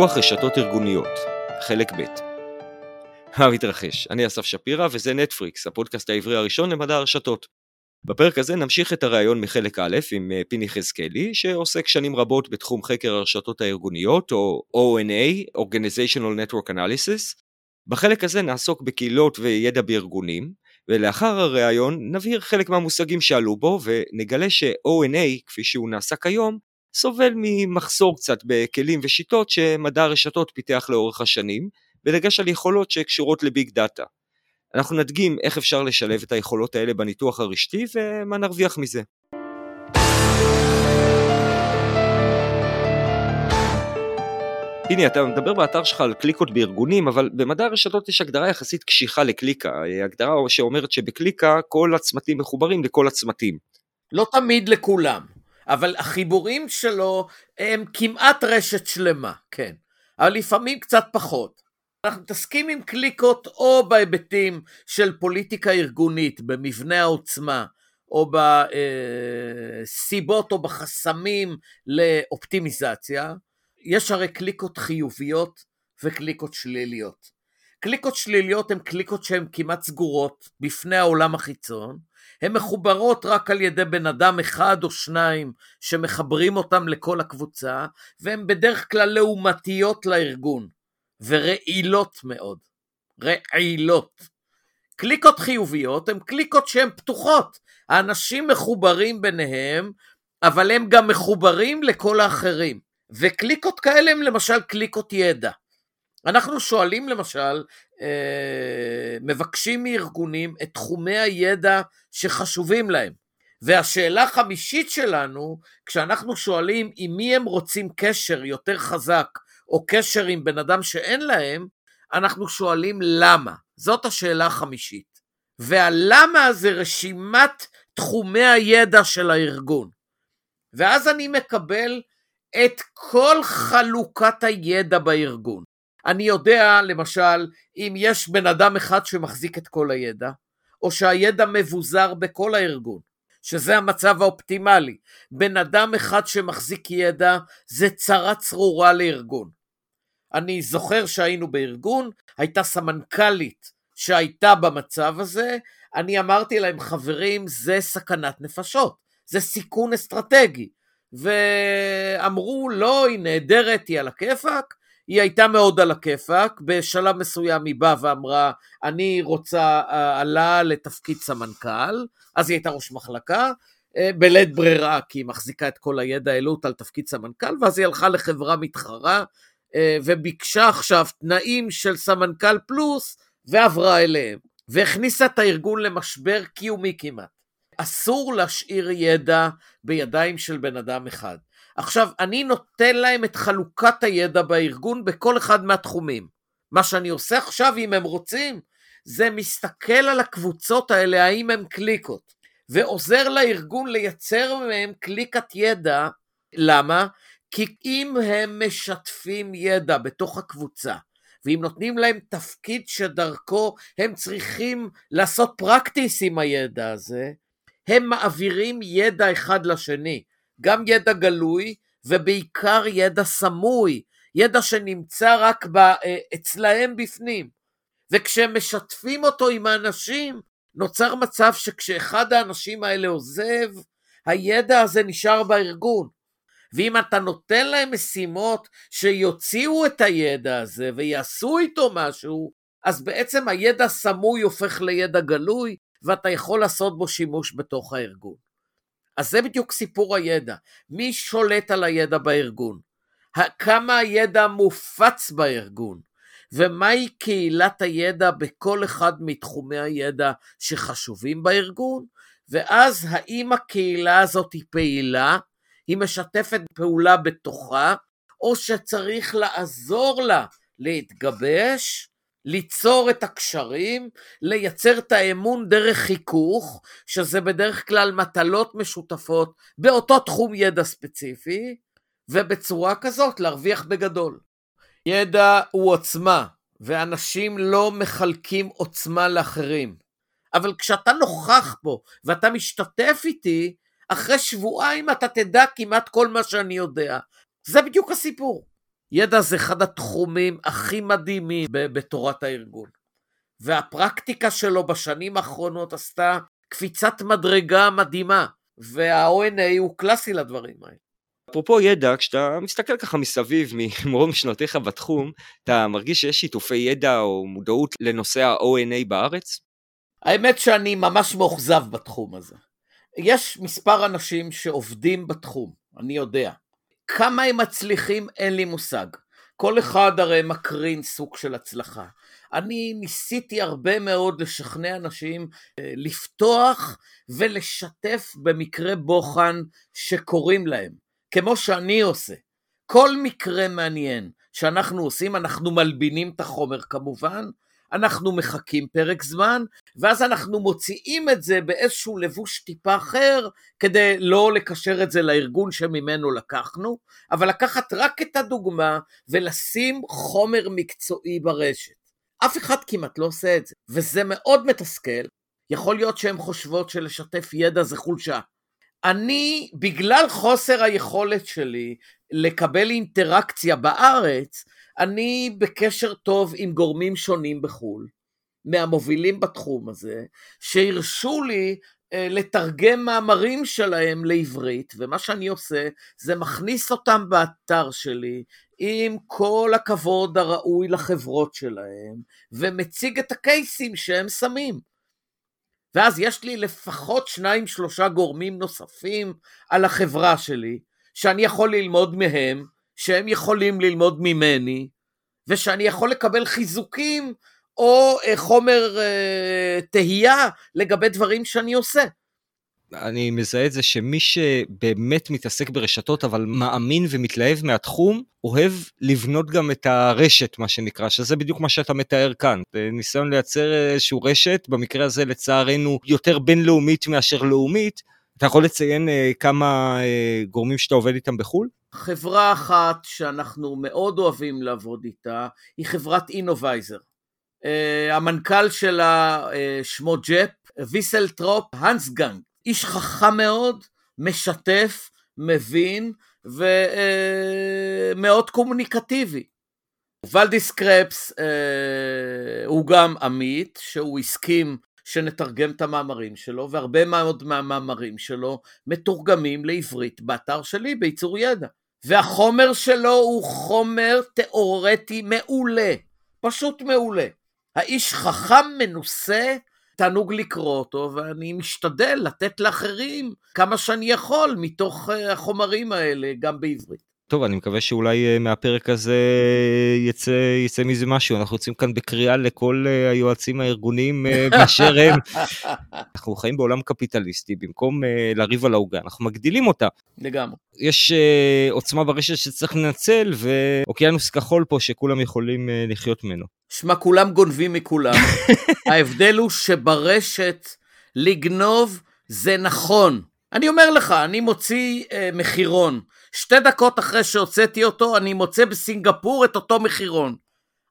ניתוח רשתות ארגוניות, חלק ב' המתרחש, אני אסף שפירא וזה נטפריקס, הפודקאסט העברי הראשון למדע הרשתות. בפרק הזה נמשיך את הראיון מחלק א' עם אה, פיני חזקאלי, שעוסק שנים רבות בתחום חקר הרשתות הארגוניות, או ONA, Organizational Network Analysis. בחלק הזה נעסוק בקהילות וידע בארגונים, ולאחר הראיון נבהיר חלק מהמושגים שעלו בו, ונגלה ש-ONA, כפי שהוא נעשה כיום, סובל ממחסור קצת בכלים ושיטות שמדע הרשתות פיתח לאורך השנים, בדגש על יכולות שקשורות לביג דאטה. אנחנו נדגים איך אפשר לשלב את היכולות האלה בניתוח הרשתי ומה נרוויח מזה. הנה, אתה מדבר באתר שלך על קליקות בארגונים, אבל במדע הרשתות יש הגדרה יחסית קשיחה לקליקה, הגדרה שאומרת שבקליקה כל הצמתים מחוברים לכל הצמתים. לא תמיד לכולם. אבל החיבורים שלו הם כמעט רשת שלמה, כן. אבל לפעמים קצת פחות. אנחנו מתעסקים עם קליקות או בהיבטים של פוליטיקה ארגונית, במבנה העוצמה, או בסיבות או בחסמים לאופטימיזציה. יש הרי קליקות חיוביות וקליקות שליליות. קליקות שליליות הן קליקות שהן כמעט סגורות בפני העולם החיצון, הן מחוברות רק על ידי בן אדם אחד או שניים שמחברים אותם לכל הקבוצה, והן בדרך כלל לעומתיות לארגון, ורעילות מאוד. רעילות. קליקות חיוביות הן קליקות שהן פתוחות. האנשים מחוברים ביניהם, אבל הם גם מחוברים לכל האחרים. וקליקות כאלה הן למשל קליקות ידע. אנחנו שואלים למשל, אה, מבקשים מארגונים את תחומי הידע שחשובים להם. והשאלה החמישית שלנו, כשאנחנו שואלים עם מי הם רוצים קשר יותר חזק, או קשר עם בן אדם שאין להם, אנחנו שואלים למה. זאת השאלה החמישית. והלמה זה רשימת תחומי הידע של הארגון. ואז אני מקבל את כל חלוקת הידע בארגון. אני יודע, למשל, אם יש בן אדם אחד שמחזיק את כל הידע, או שהידע מבוזר בכל הארגון, שזה המצב האופטימלי. בן אדם אחד שמחזיק ידע זה צרה צרורה לארגון. אני זוכר שהיינו בארגון, הייתה סמנכ"לית שהייתה במצב הזה, אני אמרתי להם, חברים, זה סכנת נפשות, זה סיכון אסטרטגי. ואמרו, לא, היא נהדרת, היא על הכיפאק, היא הייתה מאוד על הכיפאק, בשלב מסוים היא באה ואמרה, אני רוצה עלה אה, לתפקיד סמנכ"ל, אז היא הייתה ראש מחלקה, אה, בלית ברירה, כי היא מחזיקה את כל הידע העלות על תפקיד סמנכ"ל, ואז היא הלכה לחברה מתחרה, אה, וביקשה עכשיו תנאים של סמנכ"ל פלוס, ועברה אליהם, והכניסה את הארגון למשבר קיומי כמעט. אסור להשאיר ידע בידיים של בן אדם אחד. עכשיו, אני נותן להם את חלוקת הידע בארגון בכל אחד מהתחומים. מה שאני עושה עכשיו, אם הם רוצים, זה מסתכל על הקבוצות האלה, האם הם קליקות, ועוזר לארגון לייצר מהם קליקת ידע. למה? כי אם הם משתפים ידע בתוך הקבוצה, ואם נותנים להם תפקיד שדרכו הם צריכים לעשות פרקטיס עם הידע הזה, הם מעבירים ידע אחד לשני. גם ידע גלוי ובעיקר ידע סמוי, ידע שנמצא רק ב, אה, אצלהם בפנים. וכשהם משתפים אותו עם האנשים, נוצר מצב שכשאחד האנשים האלה עוזב, הידע הזה נשאר בארגון. ואם אתה נותן להם משימות שיוציאו את הידע הזה ויעשו איתו משהו, אז בעצם הידע סמוי הופך לידע גלוי, ואתה יכול לעשות בו שימוש בתוך הארגון. אז זה בדיוק סיפור הידע. מי שולט על הידע בארגון? כמה הידע מופץ בארגון? ומהי קהילת הידע בכל אחד מתחומי הידע שחשובים בארגון? ואז האם הקהילה הזאת היא פעילה? היא משתפת פעולה בתוכה? או שצריך לעזור לה להתגבש? ליצור את הקשרים, לייצר את האמון דרך חיכוך, שזה בדרך כלל מטלות משותפות באותו תחום ידע ספציפי, ובצורה כזאת להרוויח בגדול. ידע הוא עוצמה, ואנשים לא מחלקים עוצמה לאחרים. אבל כשאתה נוכח פה ואתה משתתף איתי, אחרי שבועיים אתה תדע כמעט כל מה שאני יודע. זה בדיוק הסיפור. ידע זה אחד התחומים הכי מדהימים בתורת הארגון. והפרקטיקה שלו בשנים האחרונות עשתה קפיצת מדרגה מדהימה, וה-ONA הוא קלאסי לדברים האלה. אפרופו ידע, כשאתה מסתכל ככה מסביב ממרום שנותיך בתחום, אתה מרגיש שיש שיתופי ידע או מודעות לנושא ה-ONA בארץ? האמת שאני ממש מאוכזב בתחום הזה. יש מספר אנשים שעובדים בתחום, אני יודע. כמה הם מצליחים אין לי מושג. כל אחד הרי מקרין סוג של הצלחה. אני ניסיתי הרבה מאוד לשכנע אנשים אה, לפתוח ולשתף במקרה בוחן שקורים להם, כמו שאני עושה. כל מקרה מעניין שאנחנו עושים, אנחנו מלבינים את החומר כמובן, אנחנו מחכים פרק זמן, ואז אנחנו מוציאים את זה באיזשהו לבוש טיפה אחר, כדי לא לקשר את זה לארגון שממנו לקחנו, אבל לקחת רק את הדוגמה ולשים חומר מקצועי ברשת. אף אחד כמעט לא עושה את זה, וזה מאוד מתסכל. יכול להיות שהן חושבות שלשתף ידע זה חולשה. אני, בגלל חוסר היכולת שלי לקבל אינטראקציה בארץ, אני בקשר טוב עם גורמים שונים בחו"ל, מהמובילים בתחום הזה, שהרשו לי אה, לתרגם מאמרים שלהם לעברית, ומה שאני עושה זה מכניס אותם באתר שלי עם כל הכבוד הראוי לחברות שלהם, ומציג את הקייסים שהם שמים. ואז יש לי לפחות שניים שלושה גורמים נוספים על החברה שלי, שאני יכול ללמוד מהם, שהם יכולים ללמוד ממני, ושאני יכול לקבל חיזוקים או אה, חומר אה, תהייה לגבי דברים שאני עושה. אני מזהה את זה שמי שבאמת מתעסק ברשתות אבל מאמין ומתלהב מהתחום, אוהב לבנות גם את הרשת מה שנקרא, שזה בדיוק מה שאתה מתאר כאן. ניסיון לייצר איזשהו רשת, במקרה הזה לצערנו יותר בינלאומית מאשר לאומית. אתה יכול לציין אה, כמה אה, גורמים שאתה עובד איתם בחו"ל? חברה אחת שאנחנו מאוד אוהבים לעבוד איתה היא חברת אינובייזר. Uh, המנכ"ל שלה uh, שמו ג'פה וילסטרופ הנסגארד, איש חכם מאוד, משתף, מבין ומאוד uh, קומוניקטיבי. ולדיס קרבס uh, הוא גם עמית, שהוא הסכים שנתרגם את המאמרים שלו, והרבה מאוד מהמאמרים שלו מתורגמים לעברית באתר שלי, בייצור ידע. והחומר שלו הוא חומר תיאורטי מעולה, פשוט מעולה. האיש חכם, מנוסה, תענוג לקרוא אותו, ואני משתדל לתת לאחרים כמה שאני יכול מתוך אה, החומרים האלה, גם בעברית. טוב, אני מקווה שאולי אה, מהפרק הזה יצא, יצא מזה משהו. אנחנו יוצאים כאן בקריאה לכל אה, היועצים הארגוניים אה, באשר הם. אנחנו חיים בעולם קפיטליסטי, במקום לריב על העוגה, אנחנו מגדילים אותה. לגמרי. יש עוצמה ברשת שצריך לנצל, ואוקיינוס כחול פה שכולם יכולים לחיות ממנו. שמע, כולם גונבים מכולם. ההבדל הוא שברשת לגנוב זה נכון. אני אומר לך, אני מוציא אה, מחירון. שתי דקות אחרי שהוצאתי אותו, אני מוצא בסינגפור את אותו מחירון.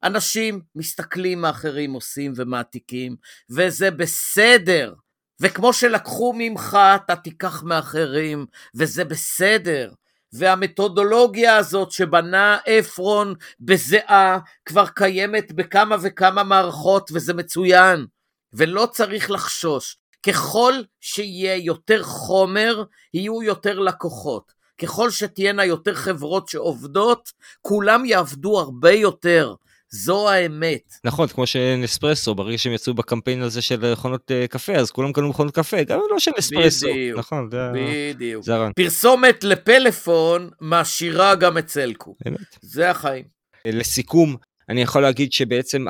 אנשים מסתכלים מה אחרים עושים ומעתיקים, וזה בסדר. וכמו שלקחו ממך, אתה תיקח מאחרים, וזה בסדר. והמתודולוגיה הזאת שבנה עפרון בזיעה כבר קיימת בכמה וכמה מערכות, וזה מצוין. ולא צריך לחשוש. ככל שיהיה יותר חומר, יהיו יותר לקוחות. ככל שתהיינה יותר חברות שעובדות, כולם יעבדו הרבה יותר. זו האמת. נכון, כמו שנספרסו, ברגע שהם יצאו בקמפיין הזה של מכונות uh, קפה, אז כולם קנו מכונות קפה, גם לא של נספרסו. בדיוק, נכון, זה בדיוק. זה הרעיון. פרסומת לפלאפון מעשירה גם את סלקו. באמת. זה החיים. לסיכום, אני יכול להגיד שבעצם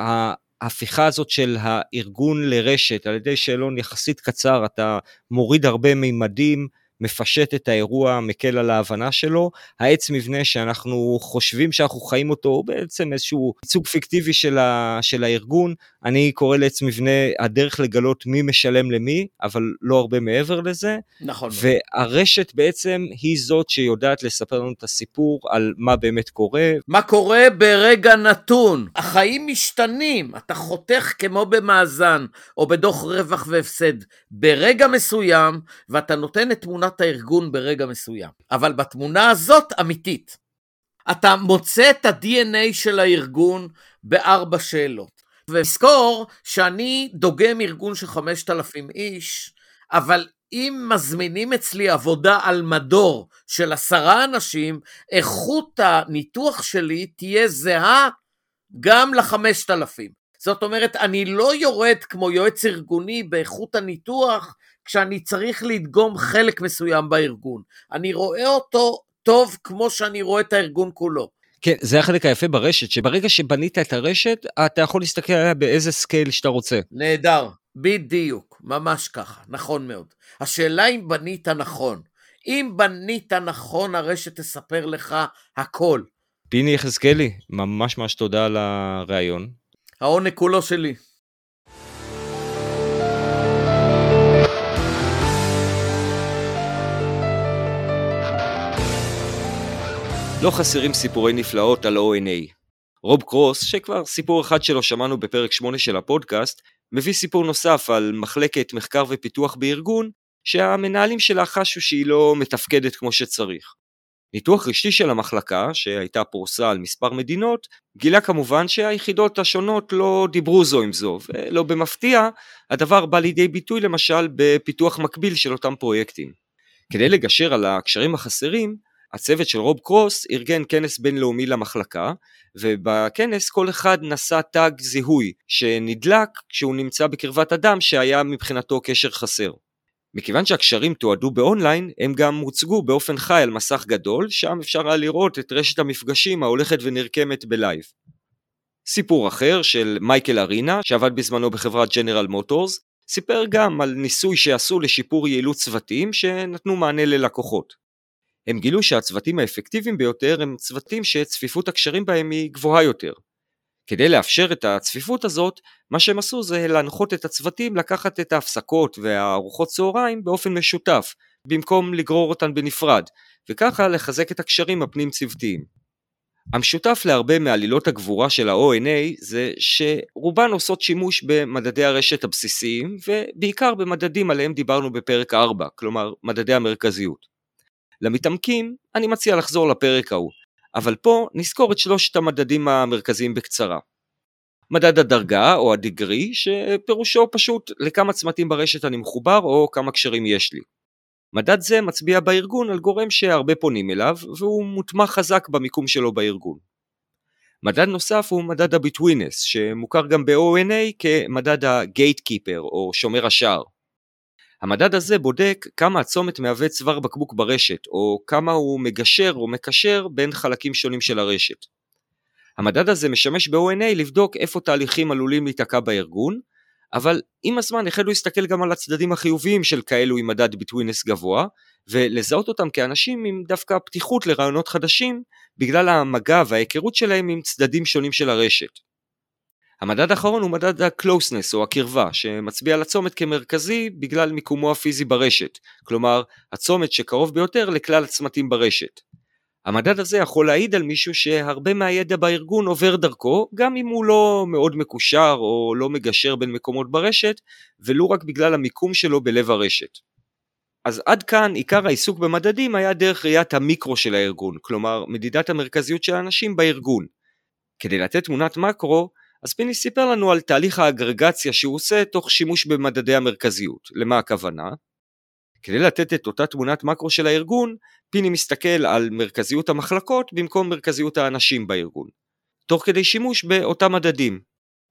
ההפיכה הזאת של הארגון לרשת, על ידי שאלון יחסית קצר, אתה מוריד הרבה מימדים, מפשט את האירוע, מקל על ההבנה שלו. העץ מבנה שאנחנו חושבים שאנחנו חיים אותו הוא בעצם איזשהו ייצוג פיקטיבי של, ה, של הארגון. אני קורא לעץ מבנה הדרך לגלות מי משלם למי, אבל לא הרבה מעבר לזה. נכון. והרשת בעצם היא זאת שיודעת לספר לנו את הסיפור על מה באמת קורה. מה קורה ברגע נתון. החיים משתנים, אתה חותך כמו במאזן או בדוח רווח והפסד ברגע מסוים, ואתה נותן את תמונת הארגון ברגע מסוים. אבל בתמונה הזאת אמיתית. אתה מוצא את ה-DNA של הארגון בארבע שאלות. וזכור שאני דוגם ארגון של 5,000 איש, אבל אם מזמינים אצלי עבודה על מדור של עשרה אנשים, איכות הניתוח שלי תהיה זהה גם לחמשת אלפים. זאת אומרת, אני לא יורד כמו יועץ ארגוני באיכות הניתוח כשאני צריך לדגום חלק מסוים בארגון. אני רואה אותו טוב כמו שאני רואה את הארגון כולו. כן, זה החלק היפה ברשת, שברגע שבנית את הרשת, אתה יכול להסתכל עליה באיזה scale שאתה רוצה. נהדר, בדיוק, ממש ככה, נכון מאוד. השאלה אם בנית נכון. אם בנית נכון, הרשת תספר לך הכל. פיני יחזקאלי, ממש ממש תודה על הריאיון. העונג כולו שלי. לא חסרים סיפורי נפלאות על ה-ONA. רוב קרוס, שכבר סיפור אחד שלו שמענו בפרק 8 של הפודקאסט, מביא סיפור נוסף על מחלקת מחקר ופיתוח בארגון, שהמנהלים שלה חשו שהיא לא מתפקדת כמו שצריך. ניתוח רשתי של המחלקה, שהייתה פרוסה על מספר מדינות, גילה כמובן שהיחידות השונות לא דיברו זו עם זו, ולא במפתיע, הדבר בא לידי ביטוי למשל בפיתוח מקביל של אותם פרויקטים. כדי לגשר על הקשרים החסרים, הצוות של רוב קרוס ארגן כנס בינלאומי למחלקה, ובכנס כל אחד נשא תג זיהוי שנדלק כשהוא נמצא בקרבת אדם שהיה מבחינתו קשר חסר. מכיוון שהקשרים תועדו באונליין, הם גם הוצגו באופן חי על מסך גדול, שם אפשר היה לראות את רשת המפגשים ההולכת ונרקמת ב live. סיפור אחר של מייקל ארינה, שעבד בזמנו בחברת ג'נרל מוטורס, סיפר גם על ניסוי שעשו לשיפור יעילות צוותים שנתנו מענה ללקוחות. הם גילו שהצוותים האפקטיביים ביותר הם צוותים שצפיפות הקשרים בהם היא גבוהה יותר. כדי לאפשר את הצפיפות הזאת, מה שהם עשו זה להנחות את הצוותים לקחת את ההפסקות והארוחות צהריים באופן משותף, במקום לגרור אותן בנפרד, וככה לחזק את הקשרים הפנים צוותיים. המשותף להרבה מעלילות הגבורה של ה-ONA זה שרובן עושות שימוש במדדי הרשת הבסיסיים ובעיקר במדדים עליהם דיברנו בפרק 4, כלומר מדדי המרכזיות. למתעמקים אני מציע לחזור לפרק ההוא, אבל פה נזכור את שלושת המדדים המרכזיים בקצרה. מדד הדרגה או הדיגרי, שפירושו פשוט לכמה צמתים ברשת אני מחובר או כמה קשרים יש לי. מדד זה מצביע בארגון על גורם שהרבה פונים אליו, והוא מוטמע חזק במיקום שלו בארגון. מדד נוסף הוא מדד ה-Betweeness, שמוכר גם ב-ONA כמדד ה-Gatekeeper או שומר השער. המדד הזה בודק כמה הצומת מהווה צוואר בקבוק ברשת, או כמה הוא מגשר או מקשר בין חלקים שונים של הרשת. המדד הזה משמש ב-ONA לבדוק איפה תהליכים עלולים להיתקע בארגון, אבל עם הזמן החלו להסתכל גם על הצדדים החיוביים של כאלו עם מדד ביטווינס גבוה, ולזהות אותם כאנשים עם דווקא פתיחות לרעיונות חדשים, בגלל המגע וההיכרות שלהם עם צדדים שונים של הרשת. המדד האחרון הוא מדד ה-closeness או הקרבה, שמצביע על הצומת כמרכזי בגלל מיקומו הפיזי ברשת, כלומר הצומת שקרוב ביותר לכלל הצמתים ברשת. המדד הזה יכול להעיד על מישהו שהרבה מהידע בארגון עובר דרכו, גם אם הוא לא מאוד מקושר או לא מגשר בין מקומות ברשת, ולו רק בגלל המיקום שלו בלב הרשת. אז עד כאן עיקר העיסוק במדדים היה דרך ראיית המיקרו של הארגון, כלומר מדידת המרכזיות של האנשים בארגון. כדי לתת תמונת מקרו, אז פיני סיפר לנו על תהליך האגרגציה שהוא עושה תוך שימוש במדדי המרכזיות. למה הכוונה? כדי לתת את אותה תמונת מקרו של הארגון, פיני מסתכל על מרכזיות המחלקות במקום מרכזיות האנשים בארגון. תוך כדי שימוש באותם מדדים.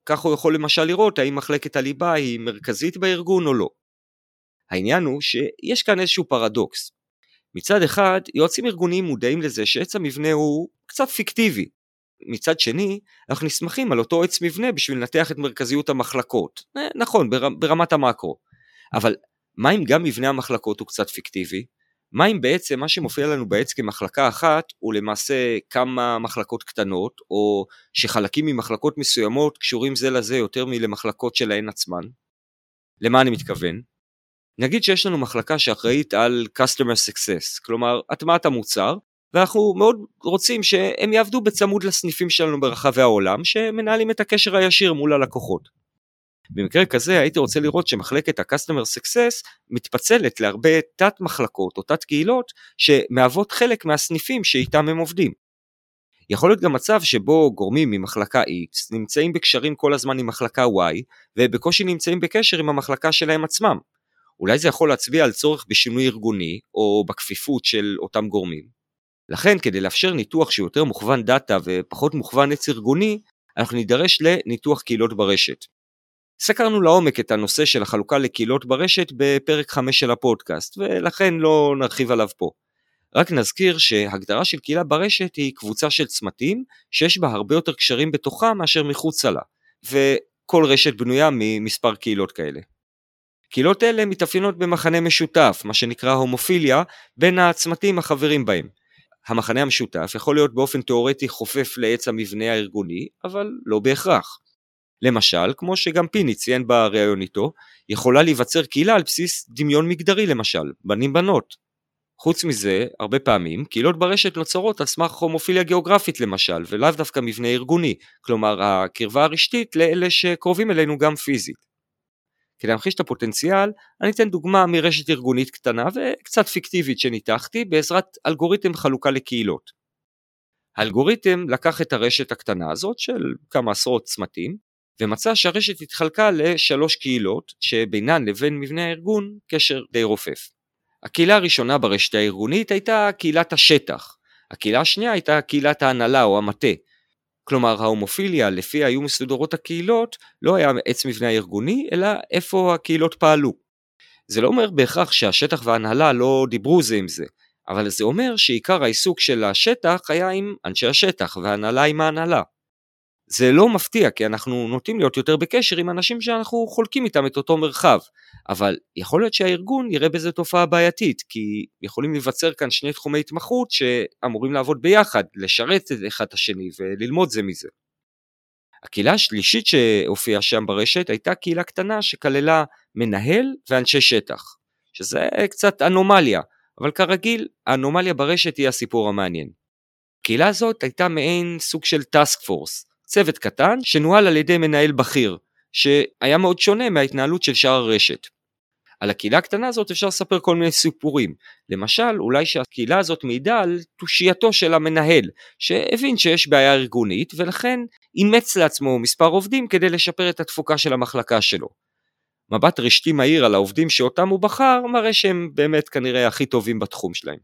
כך הוא יכול למשל לראות האם מחלקת הליבה היא מרכזית בארגון או לא. העניין הוא שיש כאן איזשהו פרדוקס. מצד אחד, יועצים ארגוניים מודעים לזה שעץ המבנה הוא קצת פיקטיבי, מצד שני, אנחנו נסמכים על אותו עץ מבנה בשביל לנתח את מרכזיות המחלקות. אה, נכון, בר, ברמת המקרו. אבל מה אם גם מבנה המחלקות הוא קצת פיקטיבי? מה אם בעצם מה שמופיע לנו בעץ כמחלקה אחת הוא למעשה כמה מחלקות קטנות, או שחלקים ממחלקות מסוימות קשורים זה לזה יותר מלמחלקות שלהן עצמן? למה אני מתכוון? נגיד שיש לנו מחלקה שאחראית על Customer Success, כלומר הטמעת המוצר, ואנחנו מאוד רוצים שהם יעבדו בצמוד לסניפים שלנו ברחבי העולם, שמנהלים את הקשר הישיר מול הלקוחות. במקרה כזה הייתי רוצה לראות שמחלקת ה-Customer Success מתפצלת להרבה תת מחלקות או תת קהילות שמהוות חלק מהסניפים שאיתם הם עובדים. יכול להיות גם מצב שבו גורמים ממחלקה X נמצאים בקשרים כל הזמן עם מחלקה Y, ובקושי נמצאים בקשר עם המחלקה שלהם עצמם. אולי זה יכול להצביע על צורך בשינוי ארגוני, או בכפיפות של אותם גורמים. לכן, כדי לאפשר ניתוח שהוא יותר מוכוון דאטה ופחות מוכוון עץ ארגוני, אנחנו נידרש לניתוח קהילות ברשת. סקרנו לעומק את הנושא של החלוקה לקהילות ברשת בפרק 5 של הפודקאסט, ולכן לא נרחיב עליו פה. רק נזכיר שהגדרה של קהילה ברשת היא קבוצה של צמתים שיש בה הרבה יותר קשרים בתוכה מאשר מחוצה לה, וכל רשת בנויה ממספר קהילות כאלה. קהילות אלה מתאפיינות במחנה משותף, מה שנקרא הומופיליה, בין הצמתים החברים בהם. המחנה המשותף יכול להיות באופן תאורטי חופף לעץ המבנה הארגוני, אבל לא בהכרח. למשל, כמו שגם פיני ציין בריאיון איתו, יכולה להיווצר קהילה על בסיס דמיון מגדרי למשל, בנים בנות. חוץ מזה, הרבה פעמים, קהילות ברשת נוצרות על סמך הומופיליה גיאוגרפית למשל, ולאו דווקא מבנה ארגוני, כלומר הקרבה הרשתית לאלה שקרובים אלינו גם פיזית. כדי להמחיש את הפוטנציאל, אני אתן דוגמה מרשת ארגונית קטנה וקצת פיקטיבית שניתחתי בעזרת אלגוריתם חלוקה לקהילות. האלגוריתם לקח את הרשת הקטנה הזאת של כמה עשרות צמתים, ומצא שהרשת התחלקה לשלוש קהילות שבינן לבין מבנה הארגון קשר די רופף. הקהילה הראשונה ברשת הארגונית הייתה קהילת השטח, הקהילה השנייה הייתה קהילת ההנהלה או המטה, כלומר ההומופיליה לפיה היו מסודרות הקהילות לא היה עץ מבנה הארגוני אלא איפה הקהילות פעלו. זה לא אומר בהכרח שהשטח וההנהלה לא דיברו זה עם זה, אבל זה אומר שעיקר העיסוק של השטח היה עם אנשי השטח וההנהלה עם ההנהלה. זה לא מפתיע כי אנחנו נוטים להיות יותר בקשר עם אנשים שאנחנו חולקים איתם את אותו מרחב, אבל יכול להיות שהארגון יראה בזה תופעה בעייתית, כי יכולים להיווצר כאן שני תחומי התמחות שאמורים לעבוד ביחד, לשרת אחד את השני וללמוד זה מזה. הקהילה השלישית שהופיעה שם ברשת הייתה קהילה קטנה שכללה מנהל ואנשי שטח, שזה קצת אנומליה, אבל כרגיל האנומליה ברשת היא הסיפור המעניין. הקהילה הזאת הייתה מעין סוג של טאסק פורס, צוות קטן שנוהל על ידי מנהל בכיר, שהיה מאוד שונה מההתנהלות של שאר הרשת. על הקהילה הקטנה הזאת אפשר לספר כל מיני סיפורים. למשל, אולי שהקהילה הזאת מעידה על תושייתו של המנהל, שהבין שיש בעיה ארגונית ולכן אימץ לעצמו מספר עובדים כדי לשפר את התפוקה של המחלקה שלו. מבט רשתי מהיר על העובדים שאותם הוא בחר, מראה שהם באמת כנראה הכי טובים בתחום שלהם.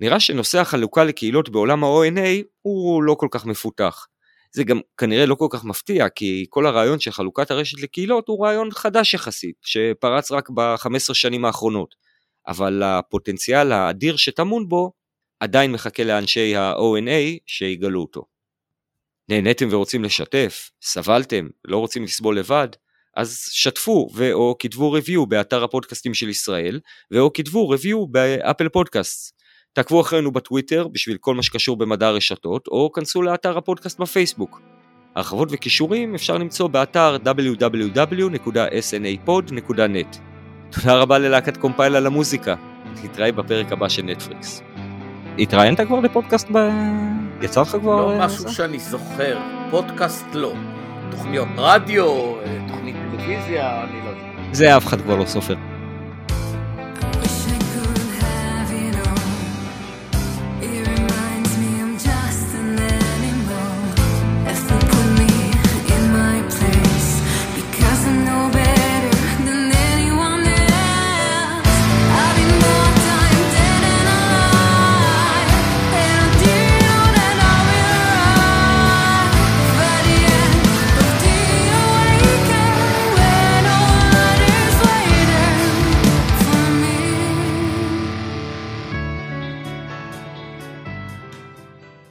נראה שנושא החלוקה לקהילות בעולם ה-ONA הוא לא כל כך מפותח. זה גם כנראה לא כל כך מפתיע, כי כל הרעיון של חלוקת הרשת לקהילות הוא רעיון חדש יחסית, שפרץ רק ב-15 שנים האחרונות. אבל הפוטנציאל האדיר שטמון בו עדיין מחכה לאנשי ה-ONA שיגלו אותו. נהניתם ורוצים לשתף? סבלתם? לא רוצים לסבול לבד? אז שתפו ו/או כתבו review באתר הפודקאסטים של ישראל, ו/או כתבו review באפל פודקאסט. תעקבו אחרינו בטוויטר בשביל כל מה שקשור במדע הרשתות, או כנסו לאתר הפודקאסט בפייסבוק. הרחבות וכישורים אפשר למצוא באתר www.snapod.net. תודה רבה ללהקת קומפייל על המוזיקה. נתראה בפרק הבא של נטפליקס. התראיינת כבר לפודקאסט ב... יצא לך כבר... לא משהו שאני זוכר, פודקאסט לא. תוכניות רדיו, אה, תוכנית טלוויזיה, אני לא יודע. זה אף אחד כבר לא סופר.